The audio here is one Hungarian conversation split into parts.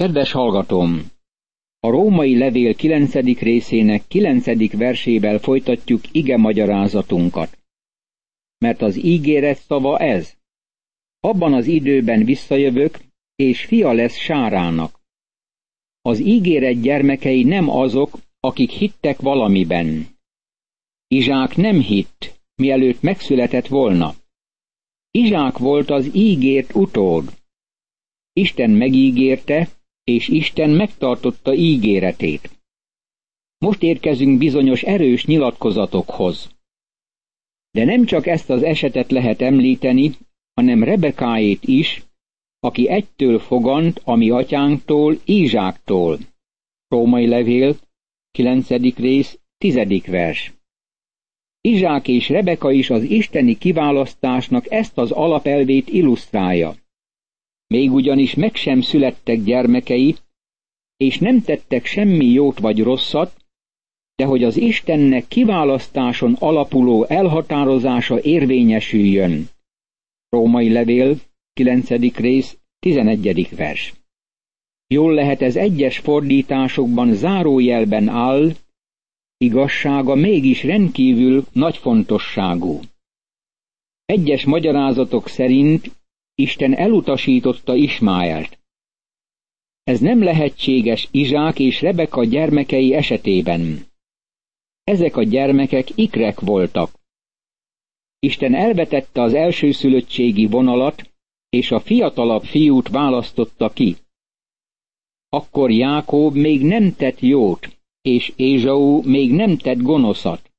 Kedves hallgatom! A római levél kilencedik részének kilencedik versével folytatjuk ige magyarázatunkat. Mert az ígéret szava ez. Abban az időben visszajövök, és fia lesz Sárának. Az ígéret gyermekei nem azok, akik hittek valamiben. Izsák nem hitt, mielőtt megszületett volna. Izsák volt az ígért utód. Isten megígérte, és Isten megtartotta ígéretét. Most érkezünk bizonyos erős nyilatkozatokhoz. De nem csak ezt az esetet lehet említeni, hanem Rebekáét is, aki egytől fogant a mi atyánktól, Ízsáktól. Római levél, 9. rész, 10. vers. Izsák és Rebeka is az isteni kiválasztásnak ezt az alapelvét illusztrálja. Még ugyanis meg sem születtek gyermekei, és nem tettek semmi jót vagy rosszat, de hogy az Istennek kiválasztáson alapuló elhatározása érvényesüljön. Római levél, 9. rész, 11. vers. Jól lehet ez egyes fordításokban zárójelben áll, igazsága mégis rendkívül nagy fontosságú. Egyes magyarázatok szerint Isten elutasította Ismáelt. Ez nem lehetséges Izsák és Rebeka gyermekei esetében. Ezek a gyermekek ikrek voltak. Isten elvetette az elsőszülöttségi vonalat, és a fiatalabb fiút választotta ki. Akkor Jákób még nem tett jót, és Ézsau még nem tett gonoszat.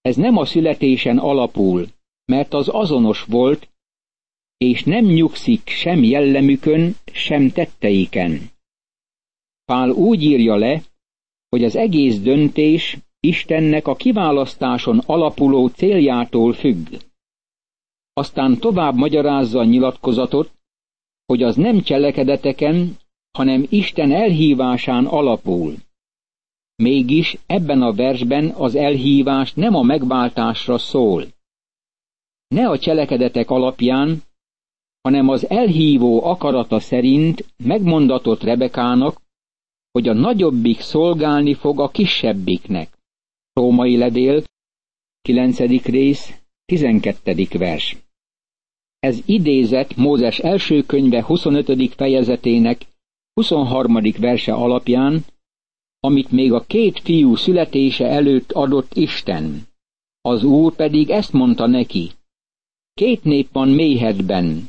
Ez nem a születésen alapul, mert az azonos volt, és nem nyugszik sem jellemükön, sem tetteiken. Pál úgy írja le, hogy az egész döntés Istennek a kiválasztáson alapuló céljától függ. Aztán tovább magyarázza a nyilatkozatot, hogy az nem cselekedeteken, hanem Isten elhívásán alapul. Mégis ebben a versben az elhívás nem a megváltásra szól. Ne a cselekedetek alapján, hanem az elhívó akarata szerint megmondatott Rebekának, hogy a nagyobbik szolgálni fog a kisebbiknek. Római levél, 9. rész, 12. vers. Ez idézet Mózes első könyve 25. fejezetének 23. verse alapján, amit még a két fiú születése előtt adott Isten. Az Úr pedig ezt mondta neki. Két nép van méhedben,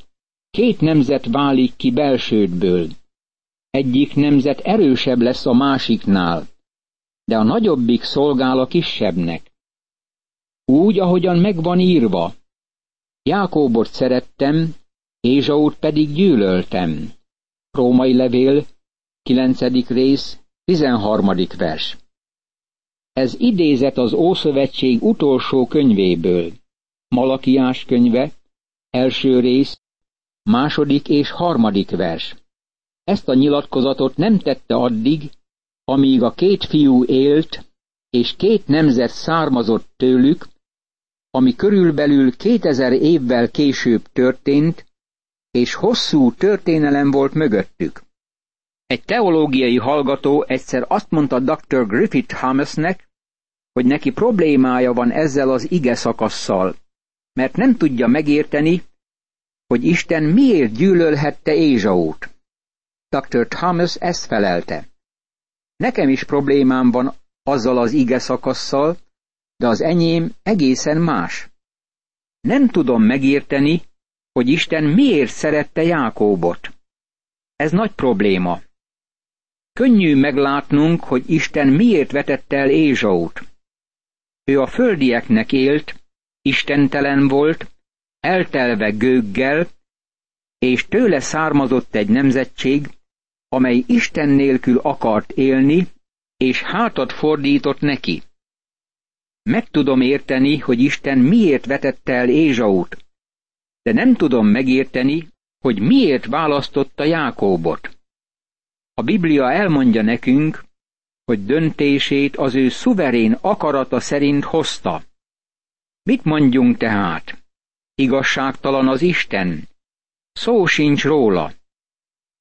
két nemzet válik ki belsődből. Egyik nemzet erősebb lesz a másiknál, de a nagyobbik szolgál a kisebbnek. Úgy, ahogyan megvan írva. Jákóbot szerettem, Ézsaut pedig gyűlöltem. Római levél, 9. rész, 13. vers. Ez idézet az Ószövetség utolsó könyvéből. Malakiás könyve, első rész, második és harmadik vers. Ezt a nyilatkozatot nem tette addig, amíg a két fiú élt, és két nemzet származott tőlük, ami körülbelül kétezer évvel később történt, és hosszú történelem volt mögöttük. Egy teológiai hallgató egyszer azt mondta dr. Griffith Hamesnek, hogy neki problémája van ezzel az ige szakasszal, mert nem tudja megérteni, hogy Isten miért gyűlölhette Ézsaút. Dr. Thomas ezt felelte. Nekem is problémám van azzal az ige szakasszal, de az enyém egészen más. Nem tudom megérteni, hogy Isten miért szerette Jákóbot. Ez nagy probléma. Könnyű meglátnunk, hogy Isten miért vetette el Ézsaut. Ő a földieknek élt, istentelen volt, eltelve gőggel, és tőle származott egy nemzetség, amely Isten nélkül akart élni, és hátat fordított neki. Meg tudom érteni, hogy Isten miért vetette el Ézsaut, de nem tudom megérteni, hogy miért választotta Jákóbot. A Biblia elmondja nekünk, hogy döntését az ő szuverén akarata szerint hozta. Mit mondjunk tehát? Igazságtalan az Isten? Szó sincs róla.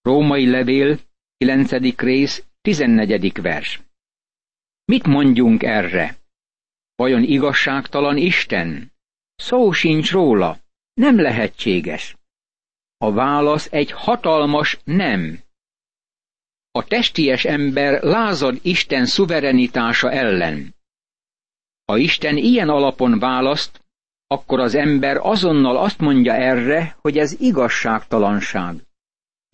Római levél, 9. rész, 14. vers. Mit mondjunk erre? Vajon igazságtalan Isten? Szó sincs róla. Nem lehetséges. A válasz egy hatalmas nem. A testies ember lázad Isten szuverenitása ellen. Ha Isten ilyen alapon választ, akkor az ember azonnal azt mondja erre, hogy ez igazságtalanság.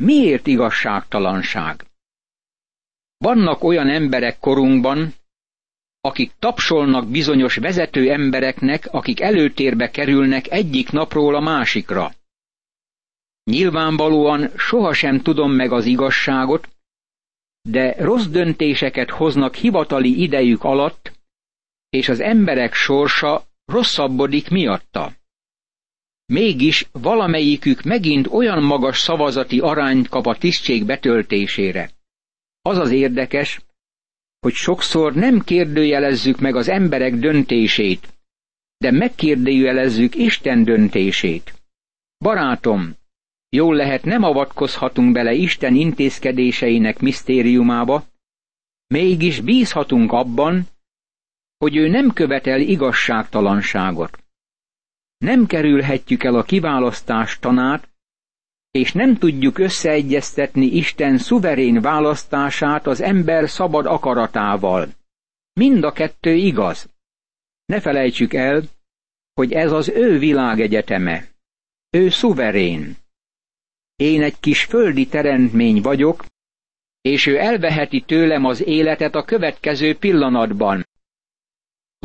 Miért igazságtalanság? Vannak olyan emberek korunkban, akik tapsolnak bizonyos vezető embereknek, akik előtérbe kerülnek egyik napról a másikra. Nyilvánvalóan sohasem tudom meg az igazságot, de rossz döntéseket hoznak hivatali idejük alatt, és az emberek sorsa rosszabbodik miatta. Mégis valamelyikük megint olyan magas szavazati arányt kap a tisztség betöltésére. Az az érdekes, hogy sokszor nem kérdőjelezzük meg az emberek döntését, de megkérdőjelezzük Isten döntését. Barátom, jól lehet nem avatkozhatunk bele Isten intézkedéseinek misztériumába, mégis bízhatunk abban, hogy ő nem követel igazságtalanságot. Nem kerülhetjük el a kiválasztás tanát, és nem tudjuk összeegyeztetni Isten szuverén választását az ember szabad akaratával. Mind a kettő igaz. Ne felejtsük el, hogy ez az ő világegyeteme. Ő szuverén. Én egy kis földi teremtmény vagyok, és ő elveheti tőlem az életet a következő pillanatban.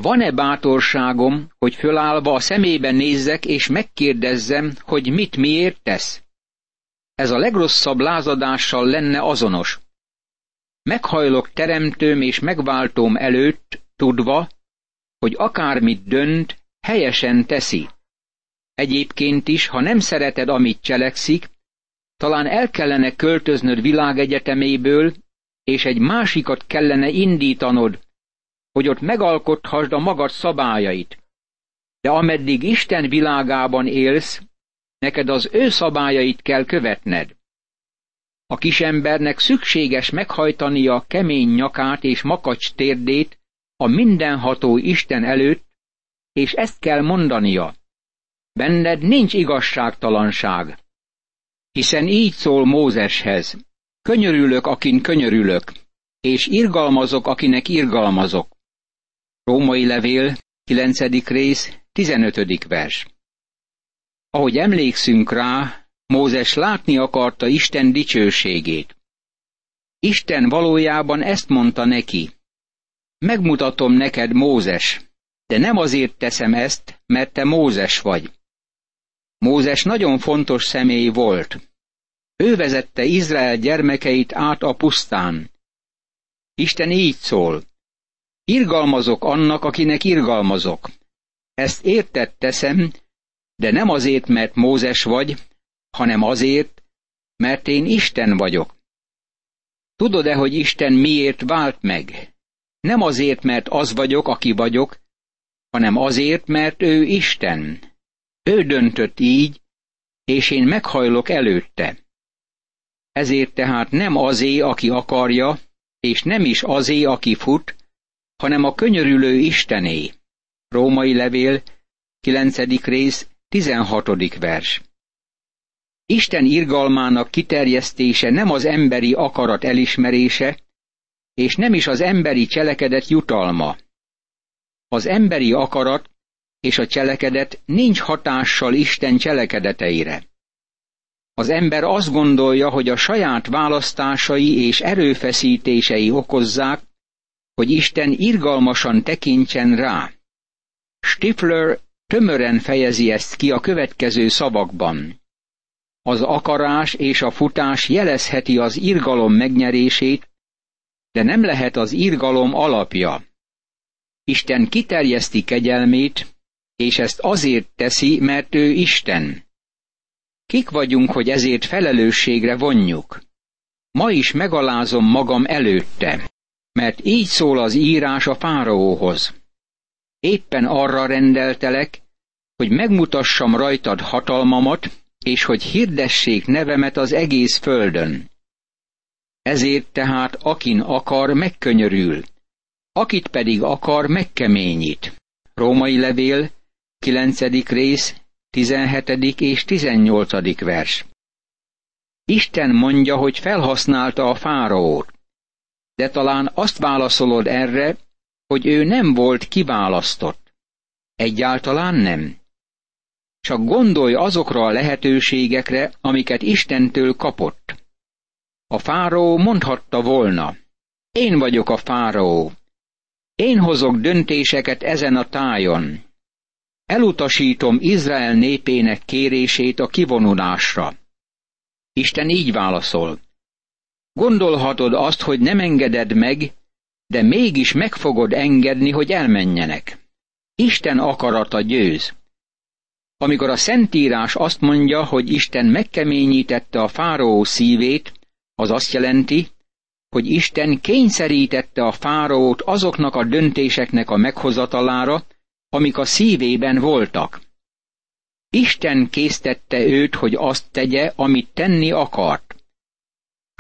Van-e bátorságom, hogy fölállva a szemébe nézzek és megkérdezzem, hogy mit miért tesz? Ez a legrosszabb lázadással lenne azonos. Meghajlok teremtőm és megváltóm előtt, tudva, hogy akármit dönt, helyesen teszi. Egyébként is, ha nem szereted, amit cselekszik, talán el kellene költöznöd világegyeteméből, és egy másikat kellene indítanod, hogy ott megalkothasd a magad szabályait. De ameddig Isten világában élsz, neked az ő szabályait kell követned. A kisembernek szükséges meghajtania kemény nyakát és makacs térdét a mindenható Isten előtt, és ezt kell mondania. Benned nincs igazságtalanság. Hiszen így szól Mózeshez. Könyörülök, akin könyörülök, és irgalmazok, akinek irgalmazok. Római levél, 9. rész, 15. vers. Ahogy emlékszünk rá, Mózes látni akarta Isten dicsőségét. Isten valójában ezt mondta neki. Megmutatom neked, Mózes, de nem azért teszem ezt, mert te Mózes vagy. Mózes nagyon fontos személy volt. Ő vezette Izrael gyermekeit át a pusztán. Isten így szól. Irgalmazok annak, akinek irgalmazok. Ezt értett teszem, de nem azért, mert Mózes vagy, hanem azért, mert én Isten vagyok. Tudod-e, hogy Isten miért vált meg? Nem azért, mert az vagyok, aki vagyok, hanem azért, mert ő Isten. Ő döntött így, és én meghajlok előtte. Ezért tehát nem azé, aki akarja, és nem is azé, aki fut, hanem a könyörülő Istené. Római levél, 9. rész, 16. vers. Isten irgalmának kiterjesztése nem az emberi akarat elismerése, és nem is az emberi cselekedet jutalma. Az emberi akarat és a cselekedet nincs hatással Isten cselekedeteire. Az ember azt gondolja, hogy a saját választásai és erőfeszítései okozzák, hogy Isten irgalmasan tekintsen rá. Stifler tömören fejezi ezt ki a következő szavakban. Az akarás és a futás jelezheti az irgalom megnyerését, de nem lehet az irgalom alapja. Isten kiterjeszti kegyelmét, és ezt azért teszi, mert ő Isten. Kik vagyunk, hogy ezért felelősségre vonjuk? Ma is megalázom magam előtte, mert így szól az írás a fáraóhoz. Éppen arra rendeltelek, hogy megmutassam rajtad hatalmamat, és hogy hirdessék nevemet az egész földön. Ezért tehát akin akar, megkönyörül, akit pedig akar, megkeményít. Római levél, 9. rész, 17. és 18. vers. Isten mondja, hogy felhasználta a fáraót, de talán azt válaszolod erre, hogy ő nem volt kiválasztott. Egyáltalán nem. Csak gondolj azokra a lehetőségekre, amiket Istentől kapott. A fáraó mondhatta volna, én vagyok a fáraó, én hozok döntéseket ezen a tájon. Elutasítom Izrael népének kérését a kivonulásra. Isten így válaszol. Gondolhatod azt, hogy nem engeded meg, de mégis meg fogod engedni, hogy elmenjenek. Isten akarata győz. Amikor a Szentírás azt mondja, hogy Isten megkeményítette a fáraó szívét, az azt jelenti, hogy Isten kényszerítette a fáraót azoknak a döntéseknek a meghozatalára, amik a szívében voltak. Isten késztette őt, hogy azt tegye, amit tenni akart.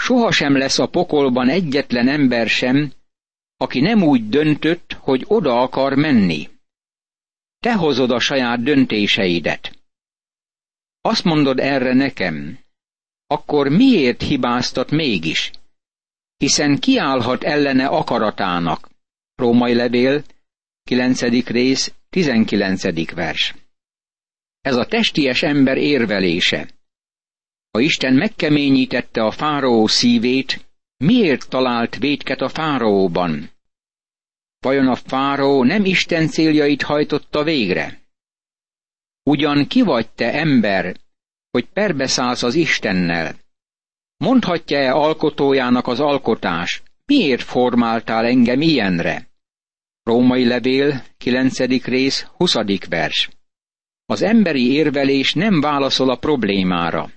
Sohasem lesz a pokolban egyetlen ember sem, aki nem úgy döntött, hogy oda akar menni. Te hozod a saját döntéseidet. Azt mondod erre nekem, akkor miért hibáztat mégis? Hiszen kiállhat ellene akaratának. Római levél, 9. rész, 19. vers. Ez a testies ember érvelése. Ha Isten megkeményítette a fáraó szívét, miért talált védket a fáraóban? Vajon a fáraó nem Isten céljait hajtotta végre? Ugyan ki vagy te ember, hogy perbeszállsz az Istennel? Mondhatja-e alkotójának az alkotás, miért formáltál engem ilyenre? Római levél, 9. rész, 20. vers. Az emberi érvelés nem válaszol a problémára.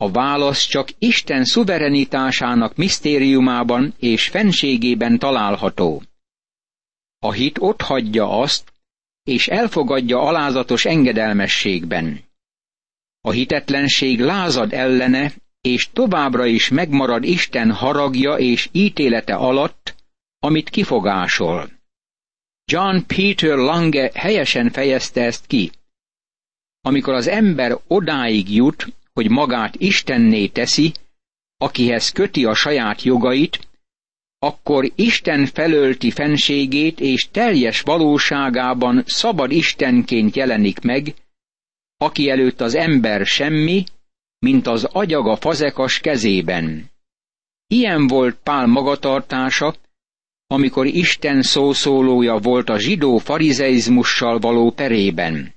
A válasz csak Isten szuverenitásának misztériumában és fenségében található. A hit ott hagyja azt, és elfogadja alázatos engedelmességben. A hitetlenség lázad ellene, és továbbra is megmarad Isten haragja és ítélete alatt, amit kifogásol. John Peter Lange helyesen fejezte ezt ki. Amikor az ember odáig jut, hogy magát Istenné teszi, akihez köti a saját jogait, akkor Isten felölti fenségét és teljes valóságában szabad Istenként jelenik meg, aki előtt az ember semmi, mint az agyag a fazekas kezében. Ilyen volt Pál magatartása, amikor Isten szószólója volt a zsidó farizeizmussal való perében.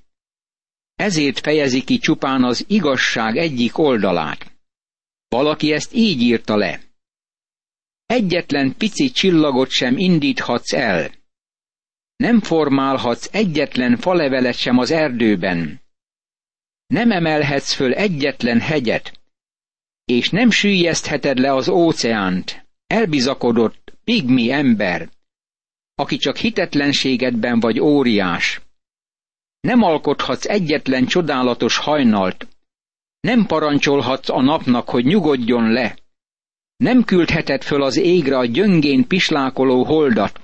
Ezért fejezi ki csupán az igazság egyik oldalát. Valaki ezt így írta le. Egyetlen pici csillagot sem indíthatsz el. Nem formálhatsz egyetlen falevelet sem az erdőben. Nem emelhetsz föl egyetlen hegyet, és nem sűjjesztheted le az óceánt. Elbizakodott, pigmi ember, aki csak hitetlenségedben vagy óriás. Nem alkothatsz egyetlen csodálatos hajnalt, nem parancsolhatsz a napnak, hogy nyugodjon le, nem küldheted föl az égre a gyöngén pislákoló holdat,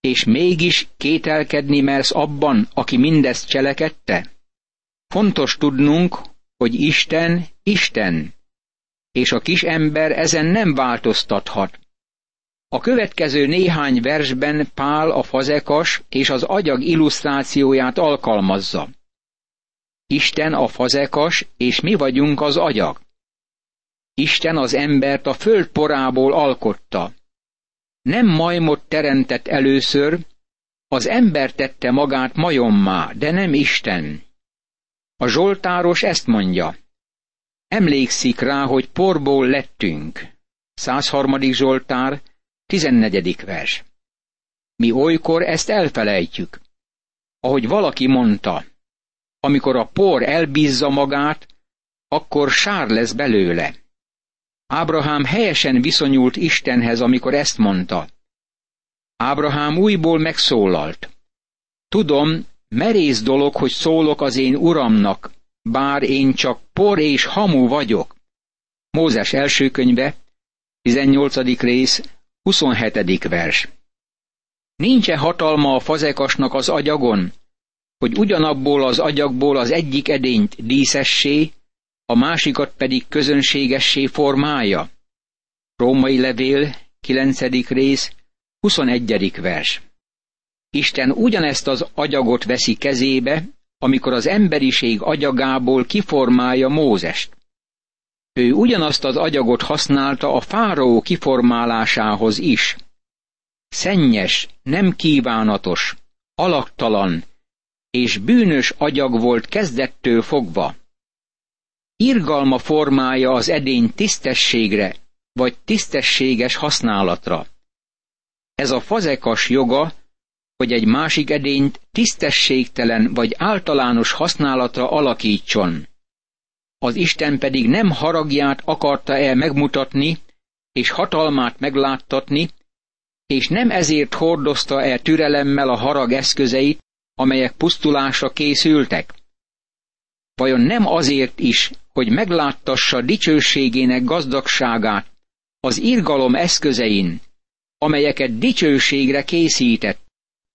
és mégis kételkedni mersz abban, aki mindezt cselekedte? Fontos tudnunk, hogy Isten, Isten, és a kis ember ezen nem változtathat. A következő néhány versben Pál a fazekas és az agyag illusztrációját alkalmazza. Isten a fazekas, és mi vagyunk az agyag. Isten az embert a föld porából alkotta. Nem majmot teremtett először, az ember tette magát majommá, de nem Isten. A Zsoltáros ezt mondja. Emlékszik rá, hogy porból lettünk. 103. Zsoltár, 14. vers. Mi olykor ezt elfelejtjük. Ahogy valaki mondta, amikor a por elbízza magát, akkor sár lesz belőle. Ábrahám helyesen viszonyult Istenhez, amikor ezt mondta. Ábrahám újból megszólalt. Tudom, merész dolog, hogy szólok az én uramnak, bár én csak por és hamu vagyok. Mózes első könyve, 18. rész, 27. vers. Nincs-e hatalma a fazekasnak az agyagon, hogy ugyanabból az agyagból az egyik edényt díszessé, a másikat pedig közönségessé formálja? Római levél, 9. rész, 21. vers. Isten ugyanezt az agyagot veszi kezébe, amikor az emberiség agyagából kiformálja Mózest. Ő ugyanazt az agyagot használta a fáraó kiformálásához is. Szennyes, nem kívánatos, alaktalan és bűnös agyag volt kezdettől fogva. Irgalma formája az edény tisztességre, vagy tisztességes használatra. Ez a fazekas joga, hogy egy másik edényt tisztességtelen vagy általános használatra alakítson. Az Isten pedig nem haragját akarta el megmutatni, és hatalmát megláttatni, és nem ezért hordozta el türelemmel a harag eszközeit, amelyek pusztulásra készültek. Vajon nem azért is, hogy megláttassa dicsőségének gazdagságát az irgalom eszközein, amelyeket dicsőségre készített,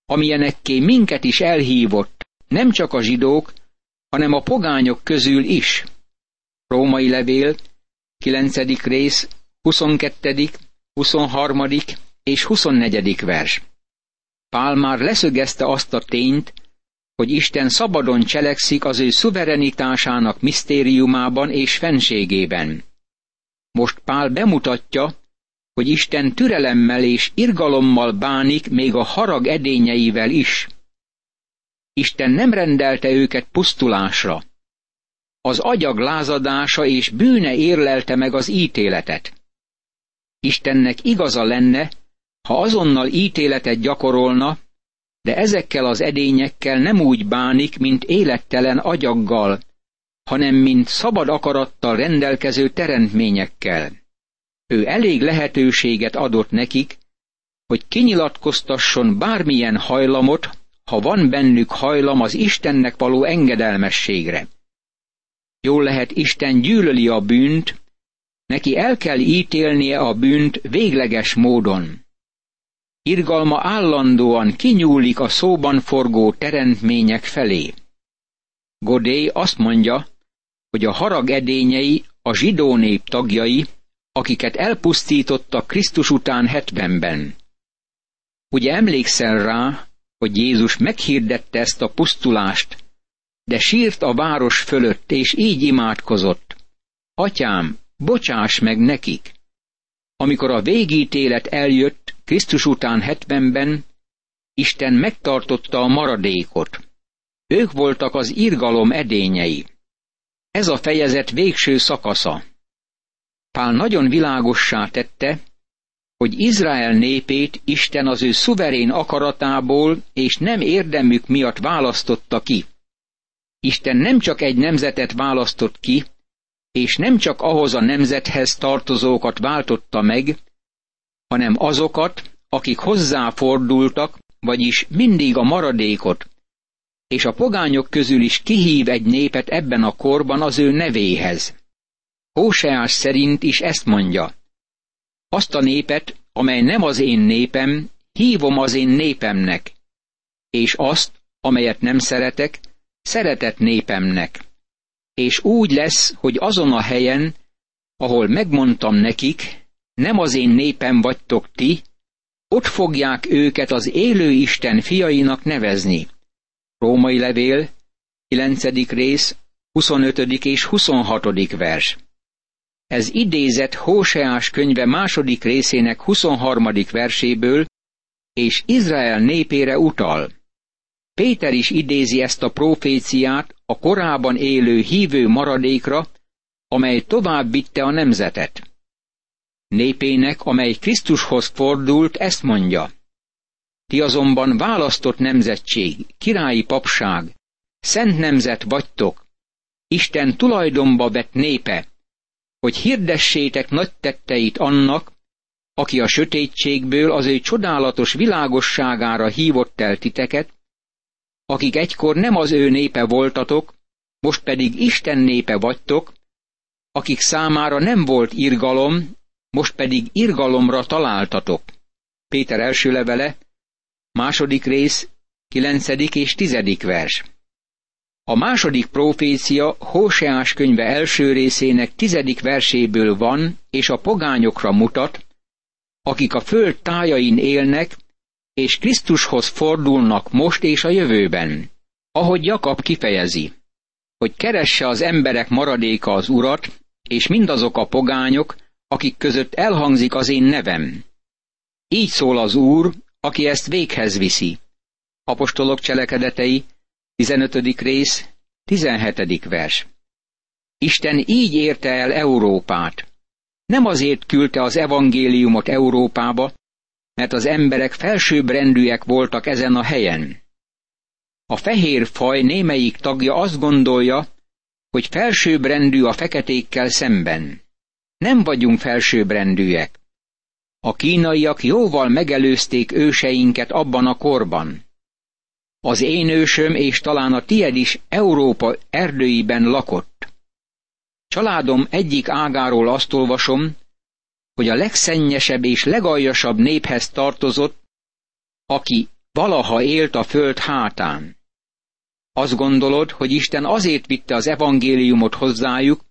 amilyenekké minket is elhívott, nem csak a zsidók, hanem a pogányok közül is. Római levél, 9. rész, 22., 23. és 24. vers. Pál már leszögezte azt a tényt, hogy Isten szabadon cselekszik az ő szuverenitásának misztériumában és fenségében. Most Pál bemutatja, hogy Isten türelemmel és irgalommal bánik még a harag edényeivel is. Isten nem rendelte őket pusztulásra. Az agyag lázadása és bűne érlelte meg az ítéletet. Istennek igaza lenne, ha azonnal ítéletet gyakorolna, de ezekkel az edényekkel nem úgy bánik, mint élettelen agyaggal, hanem mint szabad akarattal rendelkező teremtményekkel. Ő elég lehetőséget adott nekik, hogy kinyilatkoztasson bármilyen hajlamot, ha van bennük hajlam az Istennek való engedelmességre. Jól lehet, Isten gyűlöli a bűnt, neki el kell ítélnie a bűnt végleges módon. Irgalma állandóan kinyúlik a szóban forgó teremtmények felé. Godé azt mondja, hogy a harag edényei a zsidó nép tagjai, akiket elpusztította Krisztus után hetvenben. Ugye emlékszel rá, hogy Jézus meghirdette ezt a pusztulást, de sírt a város fölött, és így imádkozott. Atyám, bocsáss meg nekik! Amikor a végítélet eljött Krisztus után hetvenben, Isten megtartotta a maradékot. Ők voltak az irgalom edényei. Ez a fejezet végső szakasza. Pál nagyon világossá tette, hogy Izrael népét Isten az ő szuverén akaratából és nem érdemük miatt választotta ki. Isten nem csak egy nemzetet választott ki, és nem csak ahhoz a nemzethez tartozókat váltotta meg, hanem azokat, akik hozzáfordultak, vagyis mindig a maradékot, és a pogányok közül is kihív egy népet ebben a korban az ő nevéhez. Hóseás szerint is ezt mondja. Azt a népet, amely nem az én népem, hívom az én népemnek, és azt, amelyet nem szeretek, szeretett népemnek. És úgy lesz, hogy azon a helyen, ahol megmondtam nekik, nem az én népem vagytok ti, ott fogják őket az élő Isten fiainak nevezni. Római levél, 9. rész, 25. és 26. vers. Ez idézett Hóseás könyve második részének 23. verséből, és Izrael népére utal. Péter is idézi ezt a proféciát a korában élő hívő maradékra, amely tovább vitte a nemzetet. Népének, amely Krisztushoz fordult, ezt mondja. Ti azonban választott nemzetség, királyi papság, szent nemzet vagytok, Isten tulajdonba vett népe, hogy hirdessétek nagy tetteit annak, aki a sötétségből az ő csodálatos világosságára hívott el titeket, akik egykor nem az ő népe voltatok, most pedig Isten népe vagytok, akik számára nem volt irgalom, most pedig irgalomra találtatok. Péter első levele, második rész, kilencedik és tizedik vers. A második profécia Hóseás könyve első részének tizedik verséből van, és a pogányokra mutat, akik a föld tájain élnek, és Krisztushoz fordulnak most és a jövőben. Ahogy Jakab kifejezi, hogy keresse az emberek maradéka az urat, és mindazok a pogányok, akik között elhangzik az én nevem. Így szól az Úr, aki ezt véghez viszi. Apostolok cselekedetei, 15. rész, 17. vers. Isten így érte el Európát. Nem azért küldte az evangéliumot Európába, mert az emberek felsőbbrendűek voltak ezen a helyen. A fehér faj némelyik tagja azt gondolja, hogy felsőbbrendű a feketékkel szemben. Nem vagyunk felsőbbrendűek. A kínaiak jóval megelőzték őseinket abban a korban. Az én ősöm és talán a tied is Európa erdőiben lakott. Családom egyik ágáról azt olvasom, hogy a legszennyesebb és legaljasabb néphez tartozott, aki valaha élt a föld hátán. Azt gondolod, hogy Isten azért vitte az evangéliumot hozzájuk,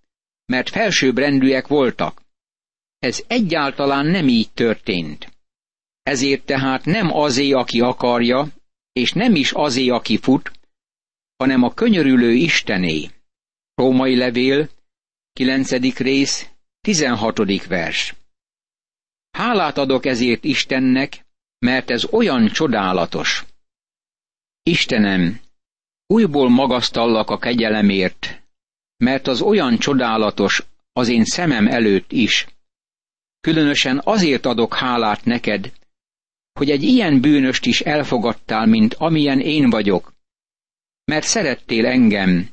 mert felsőbbrendűek voltak. Ez egyáltalán nem így történt. Ezért tehát nem azé, aki akarja, és nem is azé, aki fut, hanem a könyörülő Istené. Római levél, 9. rész, 16. vers. Hálát adok ezért Istennek, mert ez olyan csodálatos. Istenem, újból magasztallak a kegyelemért, mert az olyan csodálatos az én szemem előtt is. Különösen azért adok hálát neked, hogy egy ilyen bűnöst is elfogadtál, mint amilyen én vagyok, mert szerettél engem,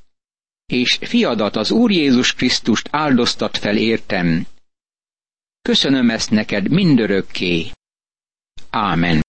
és fiadat, az Úr Jézus Krisztust áldoztat fel értem. Köszönöm ezt neked mindörökké. Ámen.